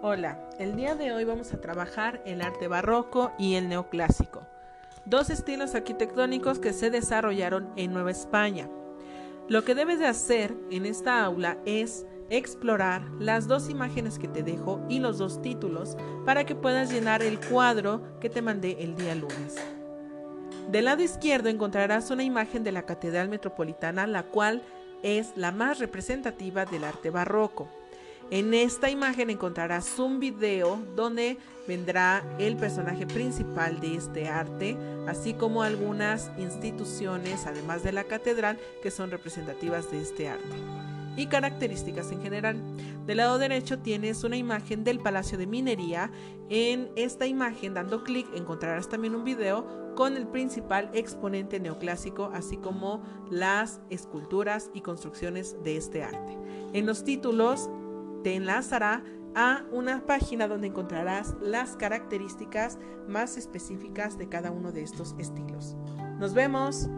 Hola, el día de hoy vamos a trabajar el arte barroco y el neoclásico, dos estilos arquitectónicos que se desarrollaron en Nueva España. Lo que debes de hacer en esta aula es explorar las dos imágenes que te dejo y los dos títulos para que puedas llenar el cuadro que te mandé el día lunes. Del lado izquierdo encontrarás una imagen de la Catedral Metropolitana, la cual es la más representativa del arte barroco. En esta imagen encontrarás un video donde vendrá el personaje principal de este arte, así como algunas instituciones, además de la catedral, que son representativas de este arte y características en general. Del lado derecho tienes una imagen del Palacio de Minería. En esta imagen, dando clic, encontrarás también un video con el principal exponente neoclásico, así como las esculturas y construcciones de este arte. En los títulos te enlazará a una página donde encontrarás las características más específicas de cada uno de estos estilos. Nos vemos.